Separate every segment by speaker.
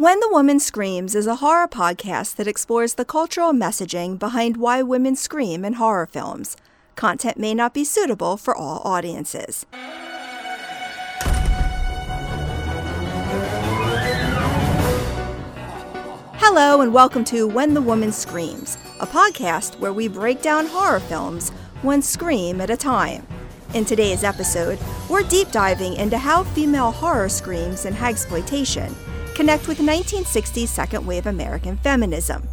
Speaker 1: When the Woman Screams is a horror podcast that explores the cultural messaging behind why women scream in horror films. Content may not be suitable for all audiences. Hello, and welcome to When the Woman Screams, a podcast where we break down horror films one scream at a time. In today's episode, we're deep diving into how female horror screams and hagsploitation connect with 1960s second wave American feminism.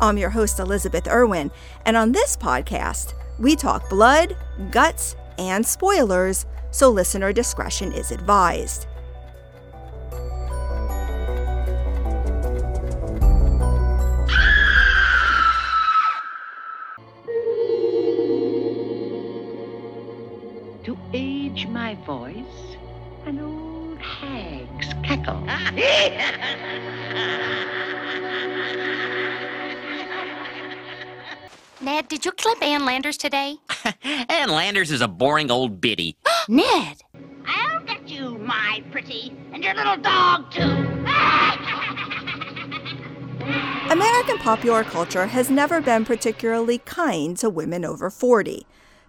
Speaker 1: I'm your host, Elizabeth Irwin, and on this podcast, we talk blood, guts, and spoilers, so listener discretion is advised.
Speaker 2: To age my voice, an old hag's cackle.
Speaker 3: Ned, did you clip Ann Landers today?
Speaker 4: Ann Landers is a boring old biddy.
Speaker 3: Ned!
Speaker 2: I'll get you, my pretty, and your little dog, too.
Speaker 1: American popular culture has never been particularly kind to women over 40.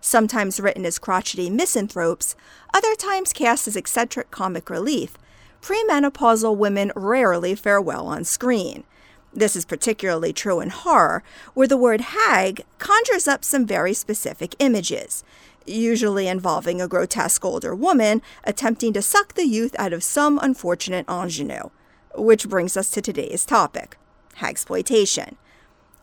Speaker 1: Sometimes written as crotchety misanthropes, other times cast as eccentric comic relief, premenopausal women rarely fare well on screen. This is particularly true in horror, where the word hag conjures up some very specific images, usually involving a grotesque older woman attempting to suck the youth out of some unfortunate ingenue. Which brings us to today's topic hagsploitation.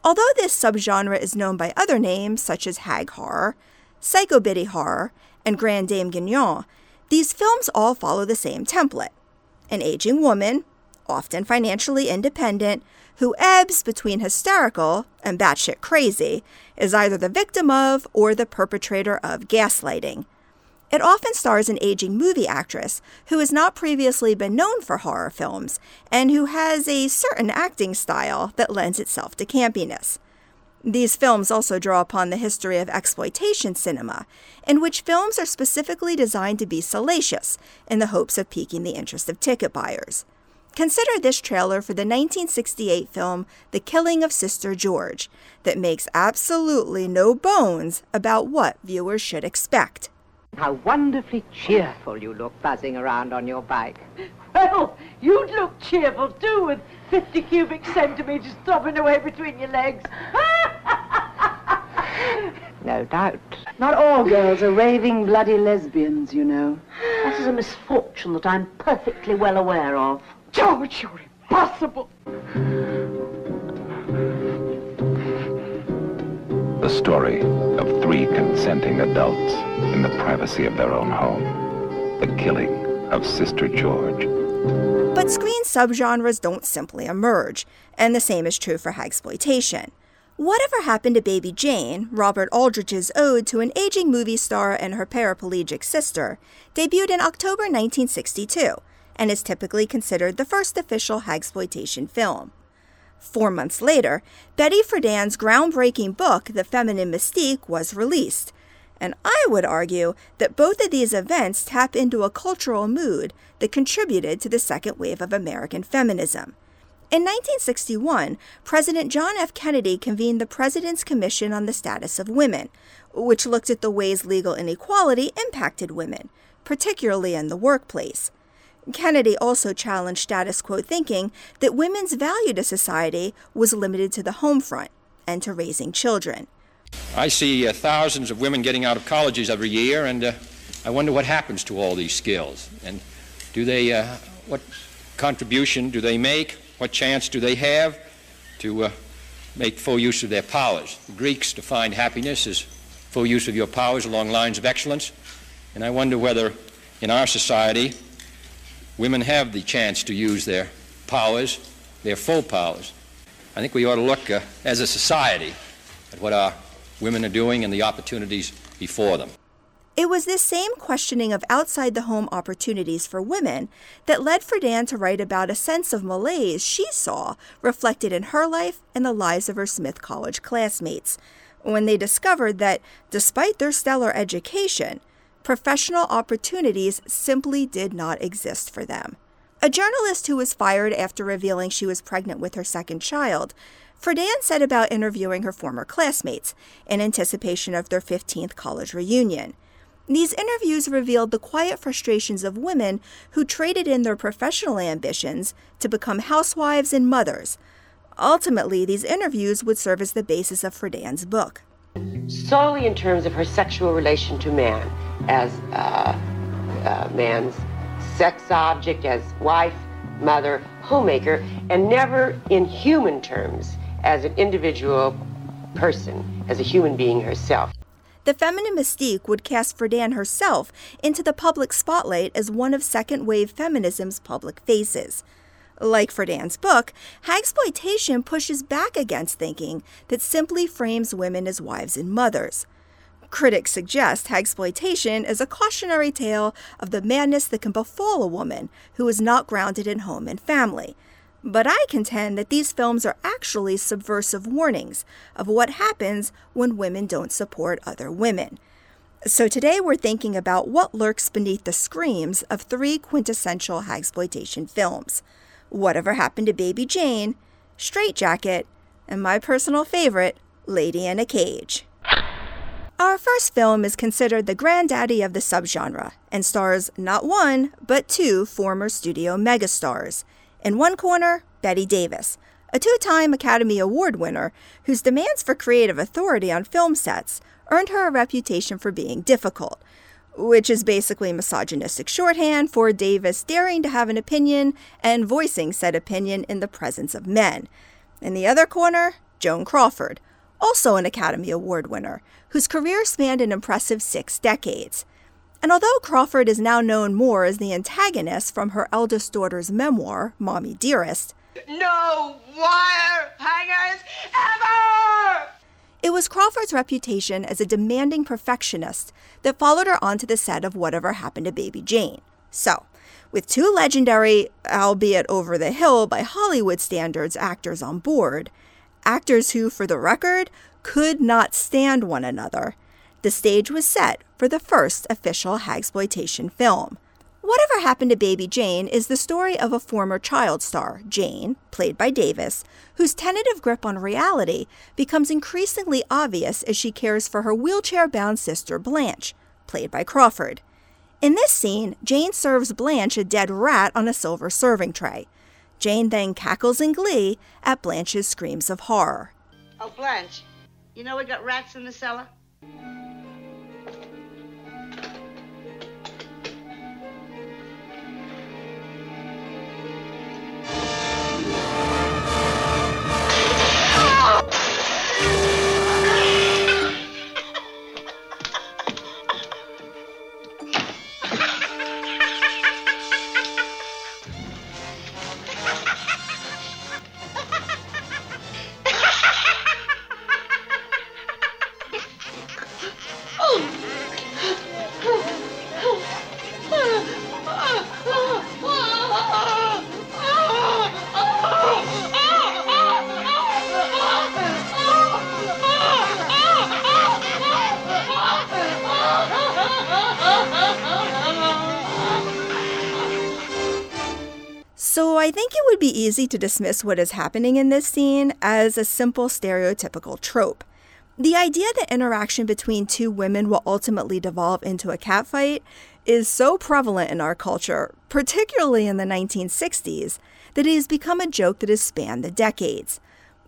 Speaker 1: Although this subgenre is known by other names such as hag horror, psychobiddy horror, and Grande Dame Guignol, these films all follow the same template. An aging woman, often financially independent, who ebbs between hysterical and batshit crazy, is either the victim of or the perpetrator of gaslighting. It often stars an aging movie actress who has not previously been known for horror films and who has a certain acting style that lends itself to campiness. These films also draw upon the history of exploitation cinema, in which films are specifically designed to be salacious in the hopes of piquing the interest of ticket buyers. Consider this trailer for the 1968 film The Killing of Sister George, that makes absolutely no bones about what viewers should expect.
Speaker 5: How wonderfully cheerful you look buzzing around on your bike.
Speaker 6: Well, you'd look cheerful too with 50 cubic centimeters throbbing away between your legs. Ah!
Speaker 5: No doubt.
Speaker 6: Not all girls are raving bloody lesbians, you know. That is a misfortune that I'm perfectly well aware of. George, you're impossible.
Speaker 7: The story of three consenting adults in the privacy of their own home. The killing of Sister George.
Speaker 1: But screen subgenres don't simply emerge, and the same is true for hagsploitation. Whatever Happened to Baby Jane, Robert Aldrich's ode to an aging movie star and her paraplegic sister, debuted in October 1962 and is typically considered the first official hagsploitation film. Four months later, Betty Friedan's groundbreaking book, The Feminine Mystique, was released. And I would argue that both of these events tap into a cultural mood that contributed to the second wave of American feminism. In 1961, President John F. Kennedy convened the President's Commission on the Status of Women, which looked at the ways legal inequality impacted women, particularly in the workplace. Kennedy also challenged status quo thinking that women's value to society was limited to the home front and to raising children.
Speaker 8: I see uh, thousands of women getting out of colleges every year, and uh, I wonder what happens to all these skills. And do they, uh, what contribution do they make? What chance do they have to uh, make full use of their powers? The Greeks defined happiness as full use of your powers along lines of excellence. And I wonder whether in our society women have the chance to use their powers, their full powers. I think we ought to look uh, as a society at what our women are doing and the opportunities before them.
Speaker 1: It was this same questioning of outside the home opportunities for women that led Friedan to write about a sense of malaise she saw reflected in her life and the lives of her Smith College classmates when they discovered that, despite their stellar education, professional opportunities simply did not exist for them. A journalist who was fired after revealing she was pregnant with her second child, Friedan set about interviewing her former classmates in anticipation of their 15th college reunion. These interviews revealed the quiet frustrations of women who traded in their professional ambitions to become housewives and mothers. Ultimately, these interviews would serve as the basis of Friedan's book.
Speaker 9: Solely in terms of her sexual relation to man, as uh, uh, man's sex object, as wife, mother, homemaker, and never in human terms as an individual person, as a human being herself.
Speaker 1: The feminine mystique would cast Friedan herself into the public spotlight as one of second wave feminism's public faces. Like Friedan's book, Hagsploitation pushes back against thinking that simply frames women as wives and mothers. Critics suggest Hagsploitation is a cautionary tale of the madness that can befall a woman who is not grounded in home and family. But I contend that these films are actually subversive warnings of what happens when women don't support other women. So today we're thinking about what lurks beneath the screams of three quintessential Hagsploitation films. Whatever Happened to Baby Jane, Strait-Jacket, and my personal favorite, Lady in a Cage. Our first film is considered the granddaddy of the subgenre and stars not one, but two former studio megastars. In one corner, Bette Davis, a two time Academy Award winner whose demands for creative authority on film sets earned her a reputation for being difficult, which is basically misogynistic shorthand for Davis daring to have an opinion and voicing said opinion in the presence of men. In the other corner, Joan Crawford, also an Academy Award winner, whose career spanned an impressive six decades. And although Crawford is now known more as the antagonist from her eldest daughter's memoir, Mommy Dearest,
Speaker 10: no wire hangers ever!
Speaker 1: It was Crawford's reputation as a demanding perfectionist that followed her onto the set of Whatever Happened to Baby Jane. So, with two legendary, albeit over the hill by Hollywood standards, actors on board, actors who, for the record, could not stand one another, the stage was set for the first official Hagsploitation film. Whatever Happened to Baby Jane is the story of a former child star, Jane, played by Davis, whose tentative grip on reality becomes increasingly obvious as she cares for her wheelchair bound sister, Blanche, played by Crawford. In this scene, Jane serves Blanche a dead rat on a silver serving tray. Jane then cackles in glee at Blanche's screams of horror.
Speaker 10: Oh, Blanche, you know we got rats in the cellar?
Speaker 1: I think it would be easy to dismiss what is happening in this scene as a simple stereotypical trope. The idea that interaction between two women will ultimately devolve into a catfight is so prevalent in our culture, particularly in the 1960s, that it has become a joke that has spanned the decades.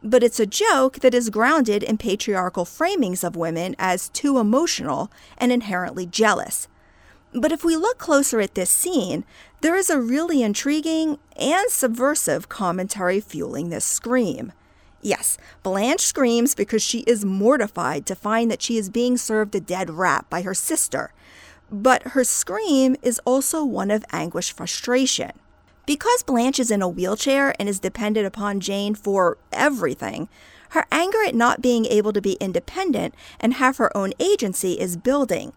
Speaker 1: But it's a joke that is grounded in patriarchal framings of women as too emotional and inherently jealous. But if we look closer at this scene, there is a really intriguing and subversive commentary fueling this scream. Yes, Blanche screams because she is mortified to find that she is being served a dead rat by her sister. But her scream is also one of anguished frustration. Because Blanche is in a wheelchair and is dependent upon Jane for everything, her anger at not being able to be independent and have her own agency is building.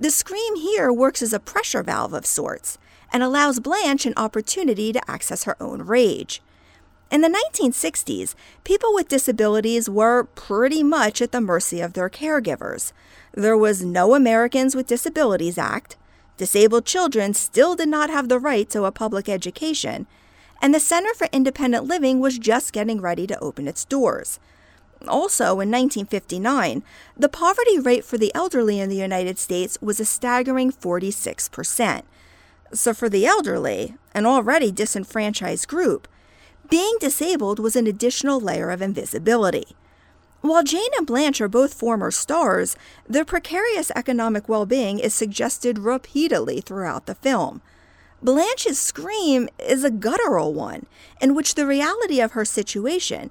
Speaker 1: The scream here works as a pressure valve of sorts and allows Blanche an opportunity to access her own rage. In the 1960s, people with disabilities were pretty much at the mercy of their caregivers. There was no Americans with Disabilities Act. disabled children still did not have the right to a public education, and the Center for Independent Living was just getting ready to open its doors. Also, in 1959, the poverty rate for the elderly in the United States was a staggering 46%. So, for the elderly, an already disenfranchised group, being disabled was an additional layer of invisibility. While Jane and Blanche are both former stars, their precarious economic well being is suggested repeatedly throughout the film. Blanche's scream is a guttural one, in which the reality of her situation,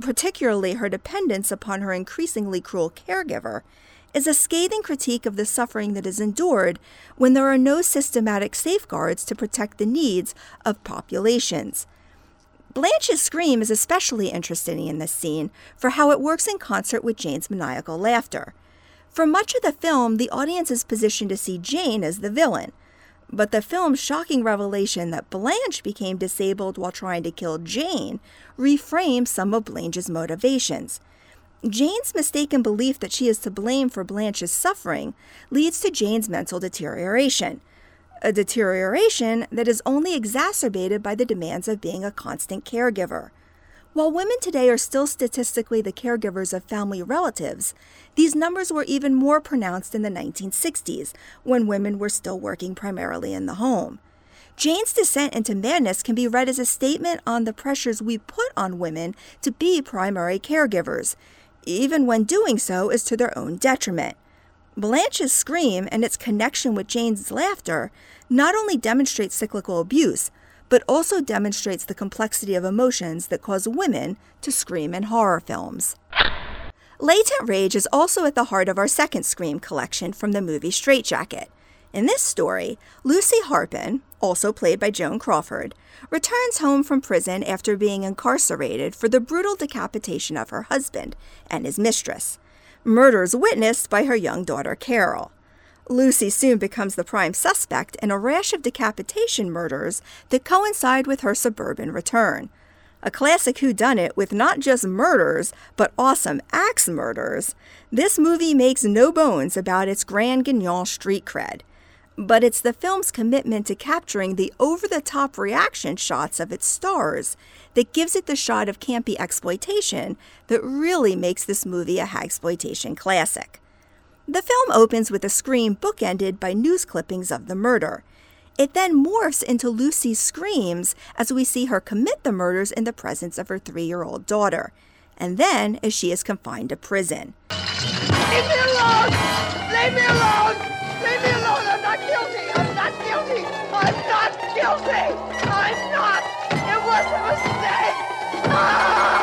Speaker 1: particularly her dependence upon her increasingly cruel caregiver, is a scathing critique of the suffering that is endured when there are no systematic safeguards to protect the needs of populations. Blanche's scream is especially interesting in this scene for how it works in concert with Jane's maniacal laughter. For much of the film, the audience is positioned to see Jane as the villain. But the film's shocking revelation that Blanche became disabled while trying to kill Jane reframes some of Blanche's motivations. Jane's mistaken belief that she is to blame for Blanche's suffering leads to Jane's mental deterioration, a deterioration that is only exacerbated by the demands of being a constant caregiver. While women today are still statistically the caregivers of family relatives, these numbers were even more pronounced in the 1960s, when women were still working primarily in the home. Jane's descent into madness can be read as a statement on the pressures we put on women to be primary caregivers, even when doing so is to their own detriment. Blanche's scream and its connection with Jane's laughter not only demonstrate cyclical abuse, but also demonstrates the complexity of emotions that cause women to scream in horror films. Latent rage is also at the heart of our second Scream collection from the movie Strait-Jacket. In this story, Lucy Harbin, also played by Joan Crawford, returns home from prison after being incarcerated for the brutal decapitation of her husband and his mistress, murders witnessed by her young daughter Carol. Lucy soon becomes the prime suspect in a rash of decapitation murders that coincide with her suburban return. A classic whodunit with not just murders, but awesome axe murders, this movie makes no bones about its Grand Guignol street cred. But it's the film's commitment to capturing the over the top reaction shots of its stars that gives it the shot of campy exploitation that really makes this movie a hagsploitation classic. The film opens with a scream bookended by news clippings of the murder. It then morphs into Lucy's screams as we see her commit the murders in the presence of her three year old daughter, and then as she is confined to prison.
Speaker 10: Leave me alone! Leave me alone! Leave me alone! I'm not guilty! I'm not guilty! I'm not guilty! I'm not! It was a mistake! Ah!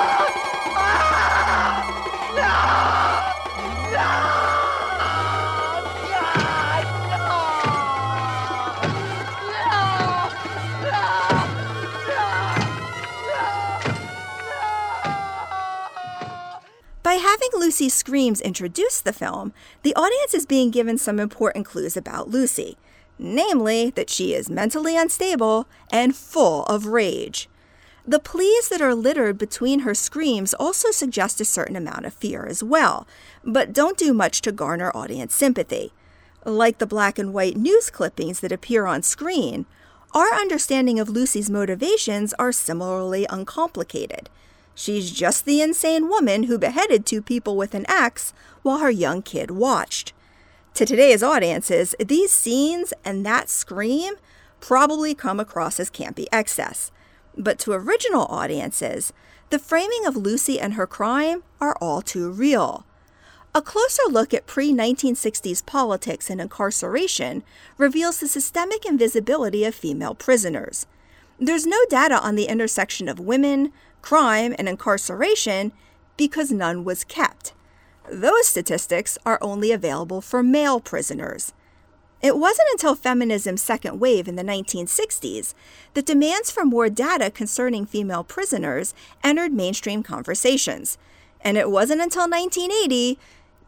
Speaker 1: Having Lucy's screams introduce the film, the audience is being given some important clues about Lucy, namely that she is mentally unstable and full of rage. The pleas that are littered between her screams also suggest a certain amount of fear as well, but don't do much to garner audience sympathy. Like the black and white news clippings that appear on screen, our understanding of Lucy's motivations are similarly uncomplicated. She's just the insane woman who beheaded two people with an axe while her young kid watched. To today's audiences, these scenes and that scream probably come across as campy excess. But to original audiences, the framing of Lucy and her crime are all too real. A closer look at pre 1960s politics and incarceration reveals the systemic invisibility of female prisoners. There's no data on the intersection of women, crime, and incarceration because none was kept. Those statistics are only available for male prisoners. It wasn't until feminism's second wave in the 1960s that demands for more data concerning female prisoners entered mainstream conversations. And it wasn't until 1980,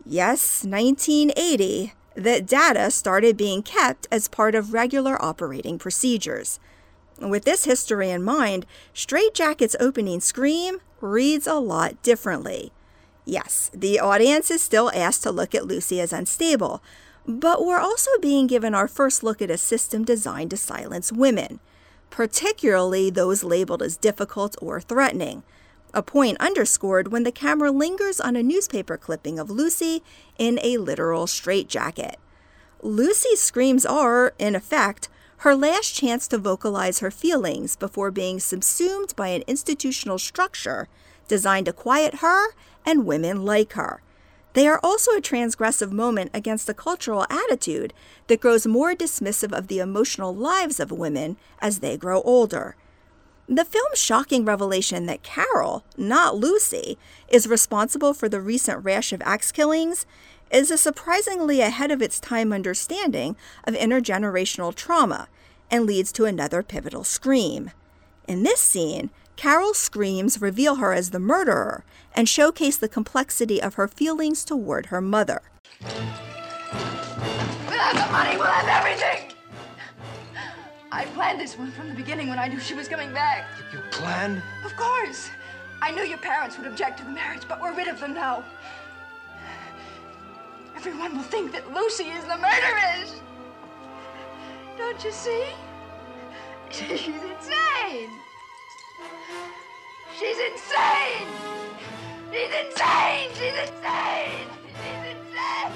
Speaker 1: yes, 1980, that data started being kept as part of regular operating procedures. With this history in mind, Strait-Jacket's opening scream reads a lot differently. Yes, the audience is still asked to look at Lucy as unstable, But we're also being given our first look at a system designed to silence women, particularly those labeled as difficult or threatening. A point underscored when the camera lingers on a newspaper clipping of Lucy in a literal straitjacket. Lucy's screams are, in effect, her last chance to vocalize her feelings before being subsumed by an institutional structure designed to quiet her and women like her. They are also a transgressive moment against a cultural attitude that grows more dismissive of the emotional lives of women as they grow older. The film's shocking revelation that Carol, not Lucy, is responsible for the recent rash of axe killings is a surprisingly ahead of its time understanding of intergenerational trauma and leads to another pivotal scream. In this scene, Carol's screams reveal her as the murderer and showcase the complexity of her feelings toward her mother.
Speaker 10: We'll have the money, we'll have everything! I planned this one from the beginning when I knew she was coming back.
Speaker 11: You planned?
Speaker 10: Of course. I knew your parents would object to the marriage, but we're rid of them now. Everyone will think that Lucy is the murderess. Don't you see? She's insane. She's insane. She's insane. She's insane. She's insane.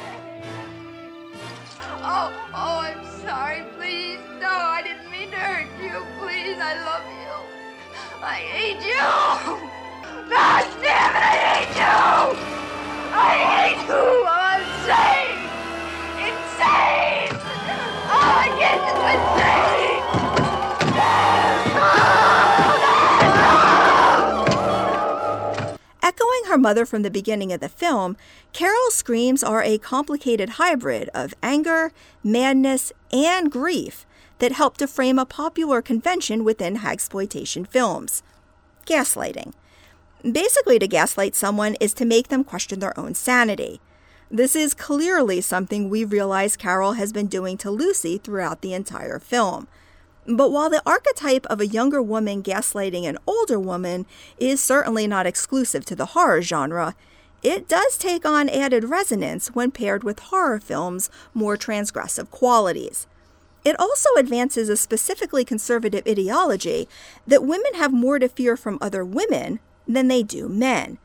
Speaker 10: Oh, oh, I'm sorry. Please, no, I didn't mean to hurt you. Please, I love you. I hate you. God damn it, I hate you. I hate you. Insane. Insane. Oh, insane.
Speaker 1: Echoing her mother from the beginning of the film, Carol's screams are a complicated hybrid of anger, madness, and grief that help to frame a popular convention within hagsploitation films gaslighting. Basically, to gaslight someone is to make them question their own sanity. This is clearly something we realize Carol has been doing to Lucy throughout the entire film. But while the archetype of a younger woman gaslighting an older woman is certainly not exclusive to the horror genre, it does take on added resonance when paired with horror films' more transgressive qualities. It also advances a specifically conservative ideology that women have more to fear from other women than they do men.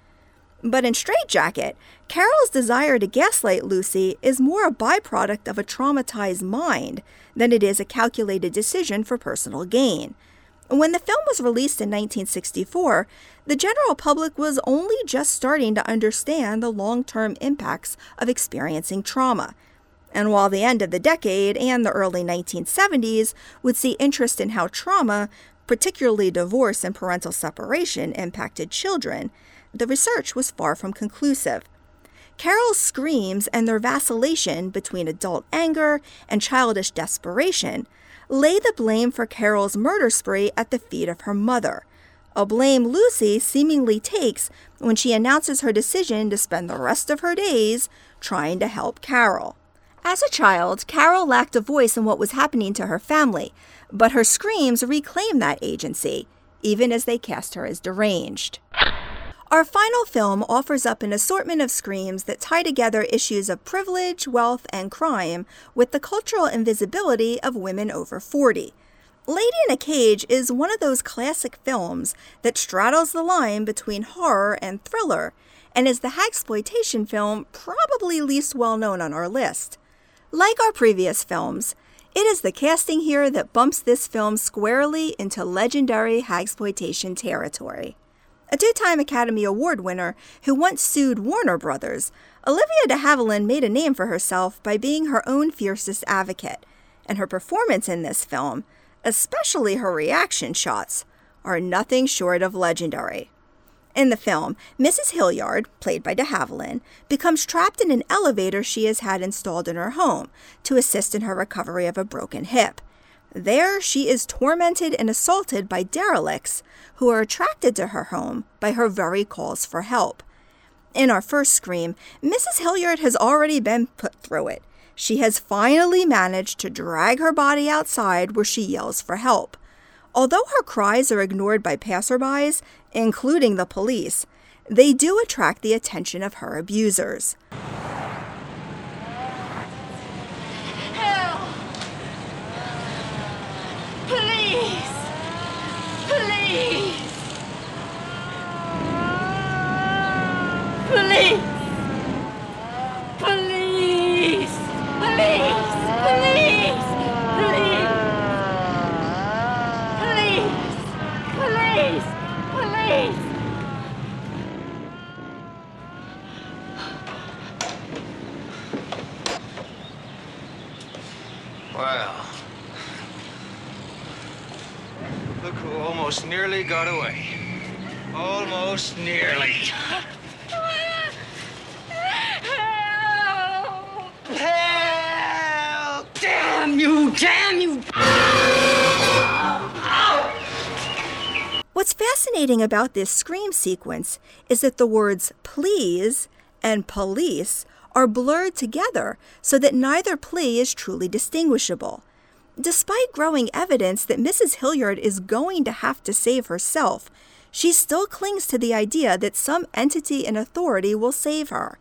Speaker 1: But in Straitjacket, Carol's desire to gaslight Lucy is more a byproduct of a traumatized mind than it is a calculated decision for personal gain. When the film was released in 1964, the general public was only just starting to understand the long term impacts of experiencing trauma. And while the end of the decade and the early 1970s would see interest in how trauma, particularly divorce and parental separation, impacted children, the research was far from conclusive. Carol's screams and their vacillation between adult anger and childish desperation lay the blame for Carol's murder spree at the feet of her mother, a blame Lucy seemingly takes when she announces her decision to spend the rest of her days trying to help Carol. As a child, Carol lacked a voice in what was happening to her family, but her screams reclaim that agency, even as they cast her as deranged. Our final film offers up an assortment of screams that tie together issues of privilege, wealth, and crime with the cultural invisibility of women over 40. Lady in a Cage is one of those classic films that straddles the line between horror and thriller, and is the hagsploitation film probably least well known on our list. Like our previous films, it is the casting here that bumps this film squarely into legendary hagsploitation territory. A two time Academy Award winner who once sued Warner Brothers, Olivia de Havilland made a name for herself by being her own fiercest advocate, and her performance in this film, especially her reaction shots, are nothing short of legendary. In the film, Mrs. Hilliard, played by de Havilland, becomes trapped in an elevator she has had installed in her home to assist in her recovery of a broken hip. There, she is tormented and assaulted by derelicts who are attracted to her home by her very calls for help. In our first scream, Mrs. Hilliard has already been put through it. She has finally managed to drag her body outside where she yells for help. Although her cries are ignored by passerbys, including the police, they do attract the attention of her abusers.
Speaker 10: Please! Please! Please! Please! Please! Please! Please! Please! Please! Please!
Speaker 11: Well, look who almost nearly got away. Almost nearly. Help! Help! Damn you! Damn you!
Speaker 1: What's fascinating about this scream sequence is that the words please and police are blurred together so that neither plea is truly distinguishable. Despite growing evidence that Mrs. Hilliard is going to have to save herself, she still clings to the idea that some entity in authority will save her.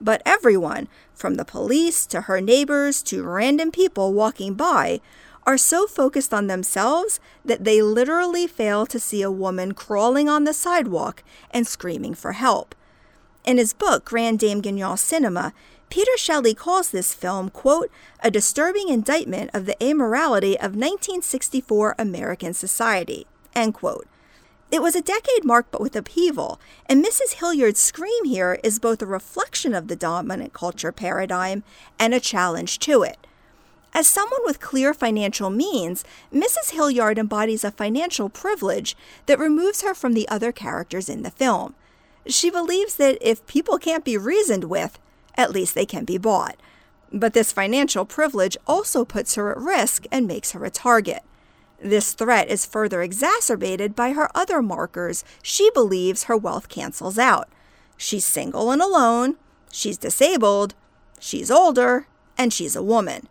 Speaker 1: But everyone, from the police to her neighbors to random people walking by, are so focused on themselves that they literally fail to see a woman crawling on the sidewalk and screaming for help. In his book, Grande Dame Guignol Cinema, Peter Shelley calls this film, quote, a disturbing indictment of the amorality of 1964 American society, end quote. It was a decade marked but with upheaval, and Mrs. Hilliard's scream here is both a reflection of the dominant culture paradigm and a challenge to it. As someone with clear financial means, Mrs. Hilliard embodies a financial privilege that removes her from the other characters in the film. She believes that if people can't be reasoned with, at least they can be bought. But this financial privilege also puts her at risk and makes her a target. This threat is further exacerbated by her other markers she believes her wealth cancels out. She's single and alone, she's disabled, she's older, and she's a woman.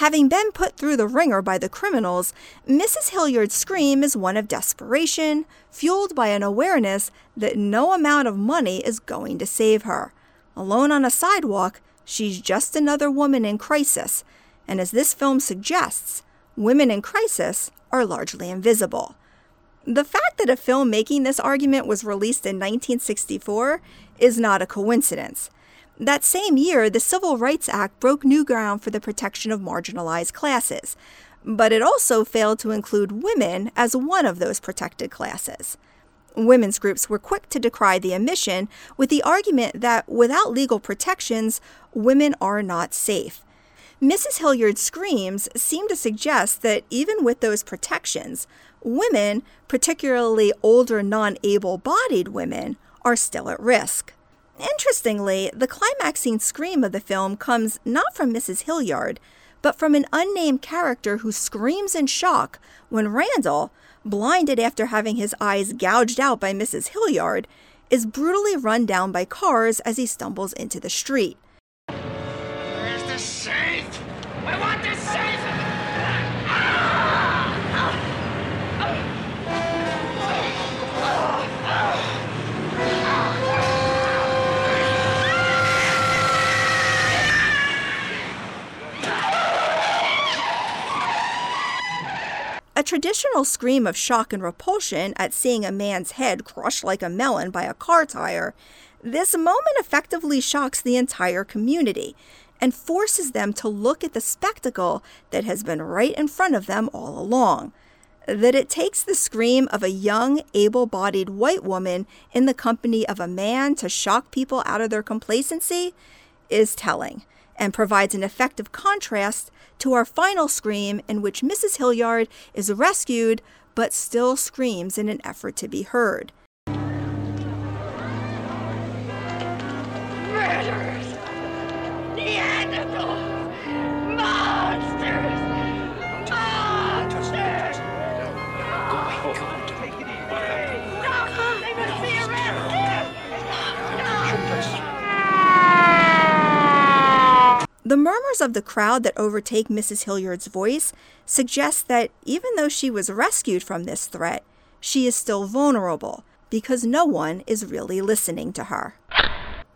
Speaker 1: Having been put through the ringer by the criminals, Mrs. Hilliard's scream is one of desperation, fueled by an awareness that no amount of money is going to save her. Alone on a sidewalk, she's just another woman in crisis, and as this film suggests, women in crisis are largely invisible. The fact that a film making this argument was released in 1964 is not a coincidence. That same year, the Civil Rights Act broke new ground for the protection of marginalized classes, but it also failed to include women as one of those protected classes. Women's groups were quick to decry the omission with the argument that without legal protections, women are not safe. Mrs. Hilliard's screams seem to suggest that even with those protections, women, particularly older non able bodied women, are still at risk. Interestingly, the climaxing scream of the film comes not from Mrs. Hilliard, but from an unnamed character who screams in shock when Randall, blinded after having his eyes gouged out by Mrs. Hilliard, is brutally run down by cars as he stumbles into the street. A traditional scream of shock and repulsion at seeing a man's head crushed like a melon by a car tire, this moment effectively shocks the entire community and forces them to look at the spectacle that has been right in front of them all along. That it takes the scream of a young, able bodied white woman in the company of a man to shock people out of their complacency is telling and provides an effective contrast to our final scream, in which Mrs. Hilliard is rescued but still screams in an effort to be heard. The murmurs of the crowd that overtake Mrs. Hilliard's voice suggest that even though she was rescued from this threat, she is still vulnerable because no one is really listening to her.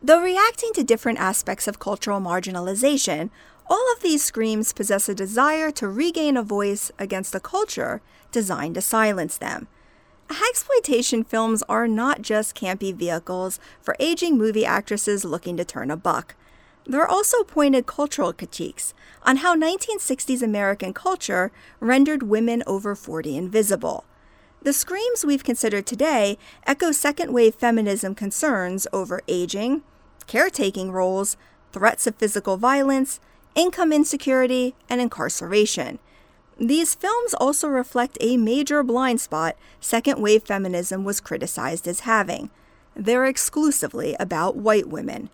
Speaker 1: Though reacting to different aspects of cultural marginalization, all of these screams possess a desire to regain a voice against a culture designed to silence them. Exploitation films are not just campy vehicles for aging movie actresses looking to turn a buck. They're also pointed cultural critiques on how 1960s American culture rendered women over 40 invisible. The screams we've considered today echo second wave feminism concerns over aging, caretaking roles, threats of physical violence, income insecurity, and incarceration. These films also reflect a major blind spot second wave feminism was criticized as having. They're exclusively about white women.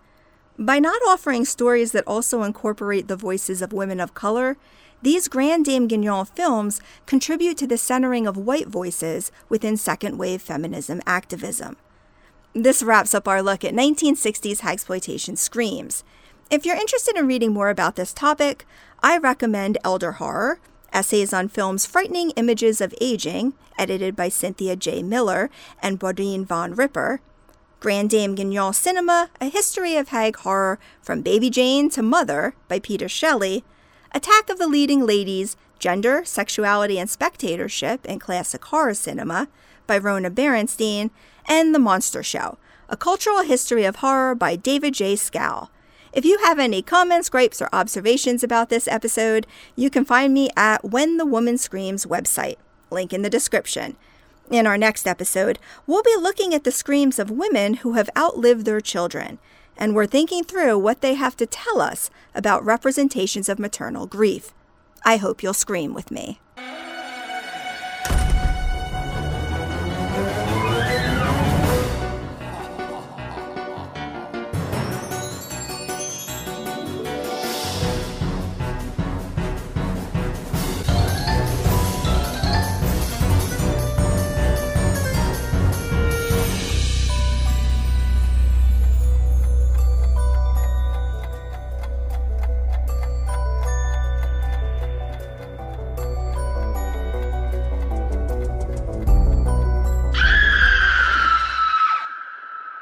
Speaker 1: By not offering stories that also incorporate the voices of women of color, these Grande Dame Guignol films contribute to the centering of white voices within second wave feminism activism. This wraps up our look at 1960s hagsploitation screams. If you're interested in reading more about this topic, I recommend Elder Horror, Essays on Film's Frightening Images of Aging, edited by Cynthia J. Miller and Bowdoin Van Riper, Grande Dame Guignol Cinema, A History of Hag Horror from Baby Jane to Mother by Peter Shelley, Attack of the Leading Ladies, Gender, Sexuality, and Spectatorship in Classic Horror Cinema by Rhona Berenstein, and The Monster Show, A Cultural History of Horror by David J. Skal. If you have any comments, gripes, or observations about this episode, you can find me at When the Woman Screams website. Link in the description. In our next episode, we'll be looking at the screams of women who have outlived their children, and we're thinking through what they have to tell us about representations of maternal grief. I hope you'll scream with me.